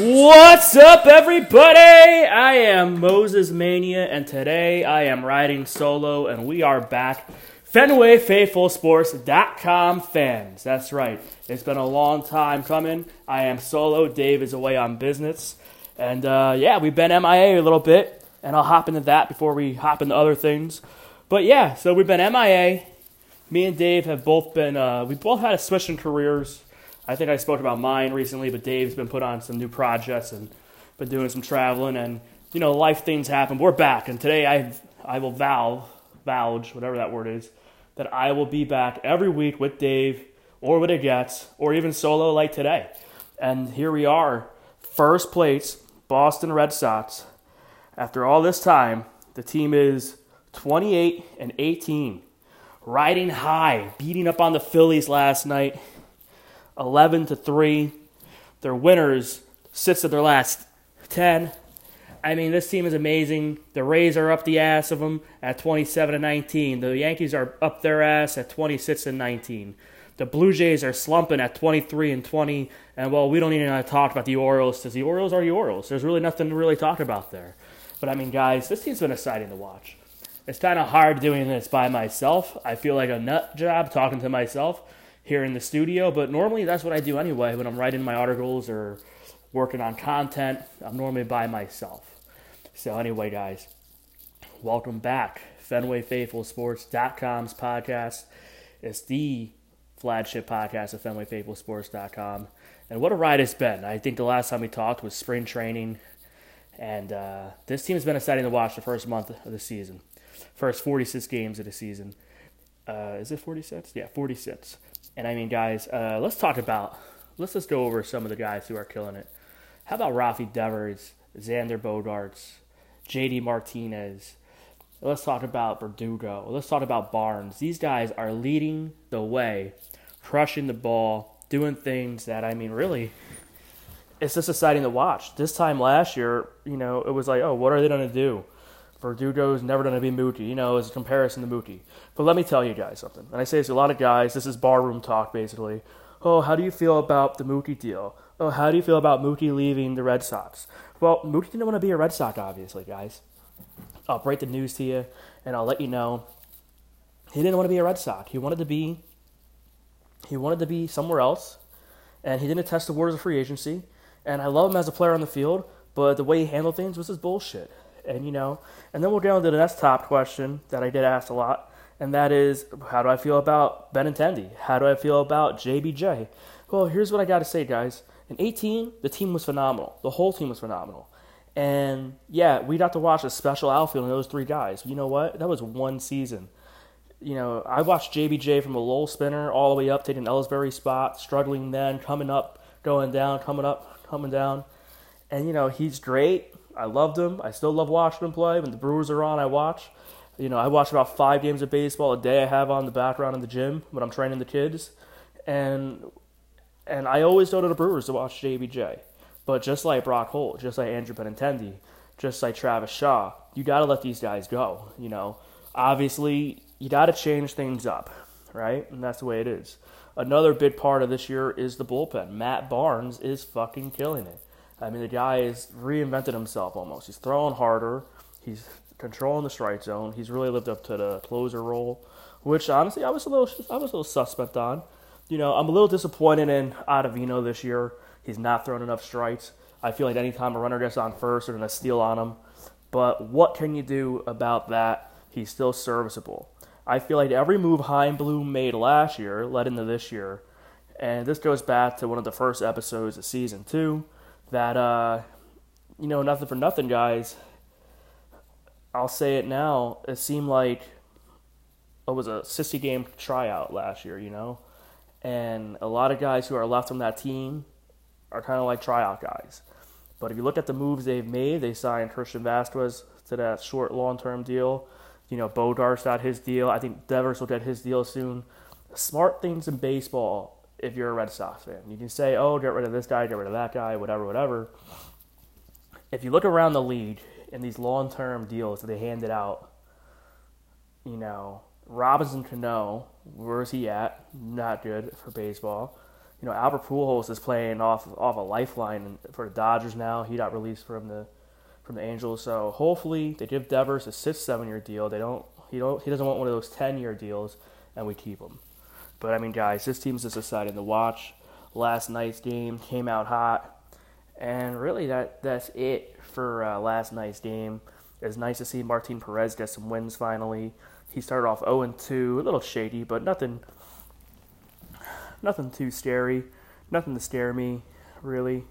What's up, everybody? I am Moses Mania, and today I am riding solo, and we are back. FenwayFaithfulSports.com fans. That's right. It's been a long time coming. I am solo. Dave is away on business. And uh, yeah, we've been MIA a little bit, and I'll hop into that before we hop into other things. But yeah, so we've been MIA. Me and Dave have both been, uh, we both had a switch in careers. I think I spoke about mine recently, but Dave's been put on some new projects and been doing some traveling, and you know, life things happen. We're back, and today I I will vow, vouch, whatever that word is, that I will be back every week with Dave or with a guest, or even solo like today. And here we are, first place, Boston Red Sox. After all this time, the team is 28 and 18, riding high, beating up on the Phillies last night 11 to 3. Their winners, six of their last 10. I mean, this team is amazing. The Rays are up the ass of them at 27 and 19. The Yankees are up their ass at 26 and 19. The Blue Jays are slumping at 23 and 20. And well, we don't even talk about the Orioles because the Orioles are the Orioles. There's really nothing to really talk about there. But I mean, guys, this team's been exciting to watch. It's kind of hard doing this by myself. I feel like a nut job talking to myself here in the studio, but normally that's what I do anyway when I'm writing my articles or working on content. I'm normally by myself. So, anyway, guys, welcome back. FenwayFaithfulSports.com's podcast. It's the flagship podcast of FenwayFaithfulSports.com. And what a ride it's been. I think the last time we talked was spring training. And uh, this team has been exciting to watch the first month of the season. First 46 games of the season. Uh, is it 46? Yeah, 46. And I mean, guys, uh, let's talk about, let's just go over some of the guys who are killing it. How about Rafi Devers, Xander Bogaerts, JD Martinez? Let's talk about Verdugo. Let's talk about Barnes. These guys are leading the way, crushing the ball, doing things that, I mean, really, it's just exciting to watch. This time last year, you know, it was like, oh, what are they going to do? Verdugo's never going to be Mookie, you know, as a comparison to Mookie. But let me tell you guys something. And I say this to a lot of guys. This is barroom talk, basically. Oh, how do you feel about the Mookie deal? Oh, how do you feel about Mookie leaving the Red Sox? Well, Mookie didn't want to be a Red Sox, obviously, guys. I'll break the news to you, and I'll let you know. He didn't want to be a Red Sox. He wanted to be. He wanted to be somewhere else, and he didn't test the waters of free agency. And I love him as a player on the field, but the way he handled things was his bullshit and you know, and then we'll get on to the next top question that I did ask a lot, and that is, how do I feel about ben Benintendi? How do I feel about JBJ? Well, here's what I got to say, guys. In 18, the team was phenomenal. The whole team was phenomenal. And yeah, we got to watch a special outfield in those three guys. You know what? That was one season. You know, I watched JBJ from a low spinner all the way up, taking Ellsbury spot, struggling then, coming up, going down, coming up, coming down. And, you know, he's great. I loved them. I still love watching them play. When the Brewers are on, I watch. You know, I watch about five games of baseball a day. I have on the background in the gym when I'm training the kids, and and I always go to the Brewers to watch JBJ. But just like Brock Holt, just like Andrew Benintendi, just like Travis Shaw, you got to let these guys go. You know, obviously you got to change things up, right? And that's the way it is. Another big part of this year is the bullpen. Matt Barnes is fucking killing it. I mean, the guy has reinvented himself almost. He's throwing harder. He's controlling the strike zone. He's really lived up to the closer role, which honestly I was a little I was a little suspect on. You know, I'm a little disappointed in Ottavino this year. He's not throwing enough strikes. I feel like anytime a runner gets on first, they're to steal on him. But what can you do about that? He's still serviceable. I feel like every move Chaim Bloom made last year led into this year. And this goes back to one of the first episodes of season two that uh, you know, nothing for nothing, guys. I'll say it now. It seemed like it was a 60 game tryout last year, you know, and a lot of guys who are left on that team are kind of like tryout guys. But if you look at the moves they've made, they signed Christian Vázquez to that short, long-term deal. You know, Bogaerts got his deal. I think Devers will get his deal soon. Smart things in baseball if you're a Red Sox fan. You can say, oh, get rid of this guy, get rid of that guy, whatever, whatever. If you look around the league in these long term deals that they handed out, you know, Robinson Cano, where is he at? Not good for baseball. you know, Albert Pujols is playing off off a lifeline for the Dodgers now. He got released from the from the Angels, so hopefully they give Devers a six seven year deal. They don't he don't he doesn't want one of those ten year deals, and we keep him. But I mean, guys, this team's just exciting to watch. Last night's game came out hot, and really that that's it for uh, last night's game. It's nice to see Martin Perez get some wins finally. He started off 0 2, a little shady, but nothing nothing too scary. Nothing to scare me, really.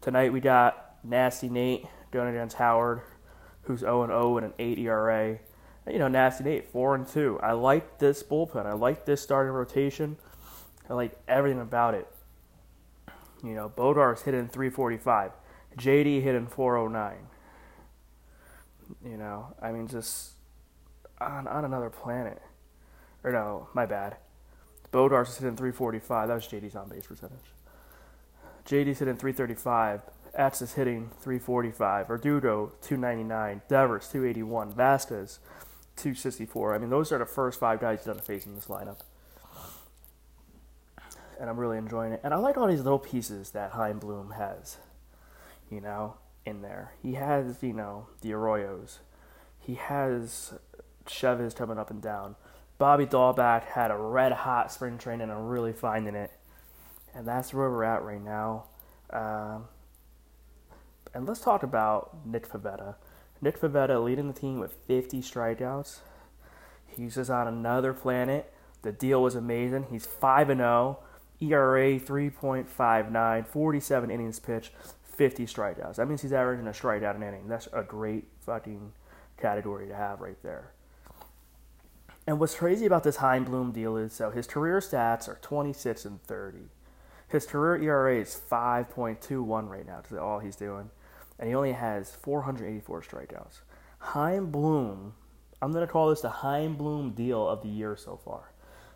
Tonight we got Nasty Nate going against Howard, who's 0 0 and an 8 ERA. You know, Nasty Nate, 4 and 2. I like this bullpen. I like this starting rotation. I like everything about it. You know, Bogaerts' hitting 345. JD hitting 409. You know, I mean, just on, on another planet. Or no, my bad. Bogaerts' hitting 345. That was JD's on base percentage. JD's hitting 335. Ats is hitting 345. Verdugo 299. Devers 281. Vázquez 264. I mean, those are the first five guys done facing in this lineup. And I'm really enjoying it. And I like all these little pieces that Chaim Bloom has, you know, in there. He has, you know, the Arroyos. He has Chavis coming up and down. Bobby Dalbec had a red hot spring training and I'm really finding it. And that's where we're at right now. Um, and let's talk about Nick Pivetta. Nick Pivetta leading the team with 50 strikeouts. He's just on another planet. The deal was amazing. He's 5 0, ERA 3.59, 47 innings pitched, 50 strikeouts. That means he's averaging a strikeout an inning. That's a great fucking category to have right there. And what's crazy about this Chaim Bloom deal is so his career stats are 26 and 30. His career ERA is 5.21 right now. That's all he's doing. And he only has 484 strikeouts. Chaim Bloom, I'm going to call this the Chaim Bloom deal of the year so far.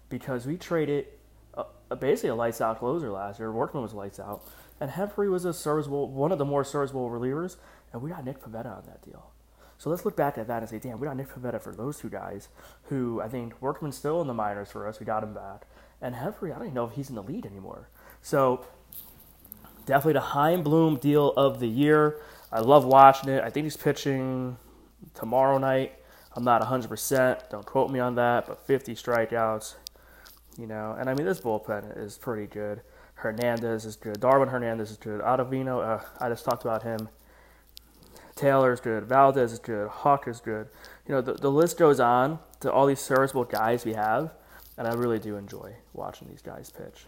Because we traded a, a, basically a lights out closer last year. Workman was lights out. And Hembree was a serviceable, one of the more serviceable relievers. And we got Nick Pivetta on that deal. So let's look back at that and say, damn, we got Nick Pivetta for those two guys, who I think Workman's still in the minors for us. We got him back. And Hembree, I don't even know if he's in the lead anymore. So definitely the Chaim Bloom deal of the year. I love watching it. I think he's pitching tomorrow night. I'm not 100%. Don't quote me on that, but 50 strikeouts. You know, and I mean, this bullpen is pretty good. Hernandez is good. Darwin Hernandez is good. Ottavino, uh, I just talked about him. Taylor is good. Valdez is good. Hawk is good. You know, the, the list goes on to all these serviceable guys we have, and I really do enjoy watching these guys pitch.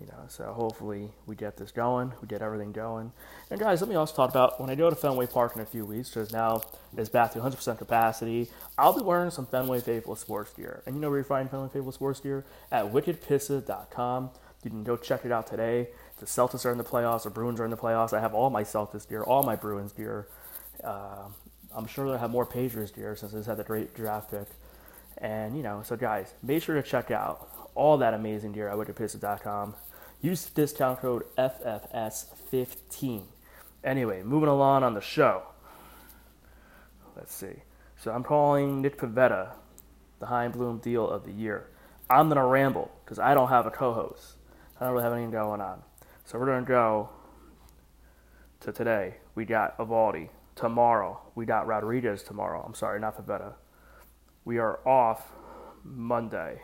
You know, so hopefully we get this going. We get everything going. And guys, let me also talk about when I go to Fenway Park in a few weeks, because now it's back to 100% capacity. I'll be wearing some Fenway Faithful sports gear. And you know where you find Fenway Faithful sports gear? At wickedpissa.com. You can go check it out today the Celtics are in the playoffs, the Bruins are in the playoffs. I have all my Celtics gear, all my Bruins gear. Uh, I'm sure they'll have more Patriots gear since this had the great draft pick. And, you know, so guys, make sure to check out all that amazing gear at wickedpistol.com. Use the discount code FFS15. Anyway, moving along on the show. Let's see. So I'm calling Nick Pivetta the Chaim Bloom deal of the year. I'm to ramble because I don't have a co host. I don't really have anything going on. So we're to go to today. We got Eovaldi Tomorrow, we got Rodriguez tomorrow. I'm sorry, not Pivetta. We are off Monday.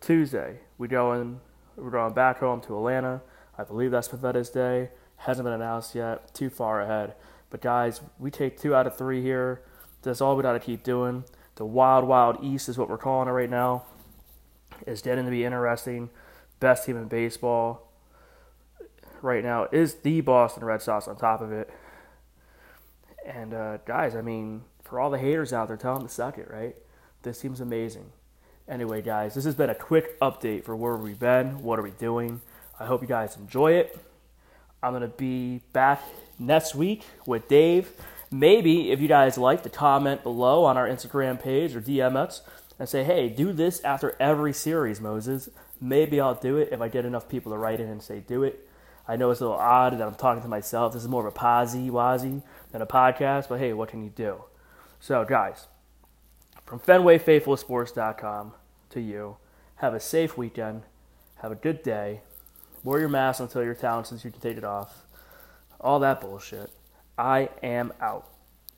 Tuesday, we going we're going back home to Atlanta. I believe that's Pivetta's day. Hasn't been announced yet. Too far ahead. But guys, we take two out of three here. That's all we got to keep doing. The wild, wild East is what we're calling it right now. It's getting to be interesting. Best team in baseball right now is the Boston Red Sox on top of it. And uh, guys, I mean, for all the haters out there, tell them to suck it, right? This seems amazing. Anyway, guys, this has been a quick update for where we've been, what are we doing. I hope you guys enjoy it. I'm gonna be back next week with Dave. Maybe if you guys like to comment below on our Instagram page or DM us and say, hey, do this after every series, Moses. Maybe I'll do it if I get enough people to write in and say do it. I know it's a little odd that I'm talking to myself. This is more of a posy wazi than a podcast, but hey, what can you do? So, guys, from FenwayFaithfulSports.com to you, have a safe weekend. Have a good day. Wear your mask until you're down since you can take it off. All that bullshit. I am out.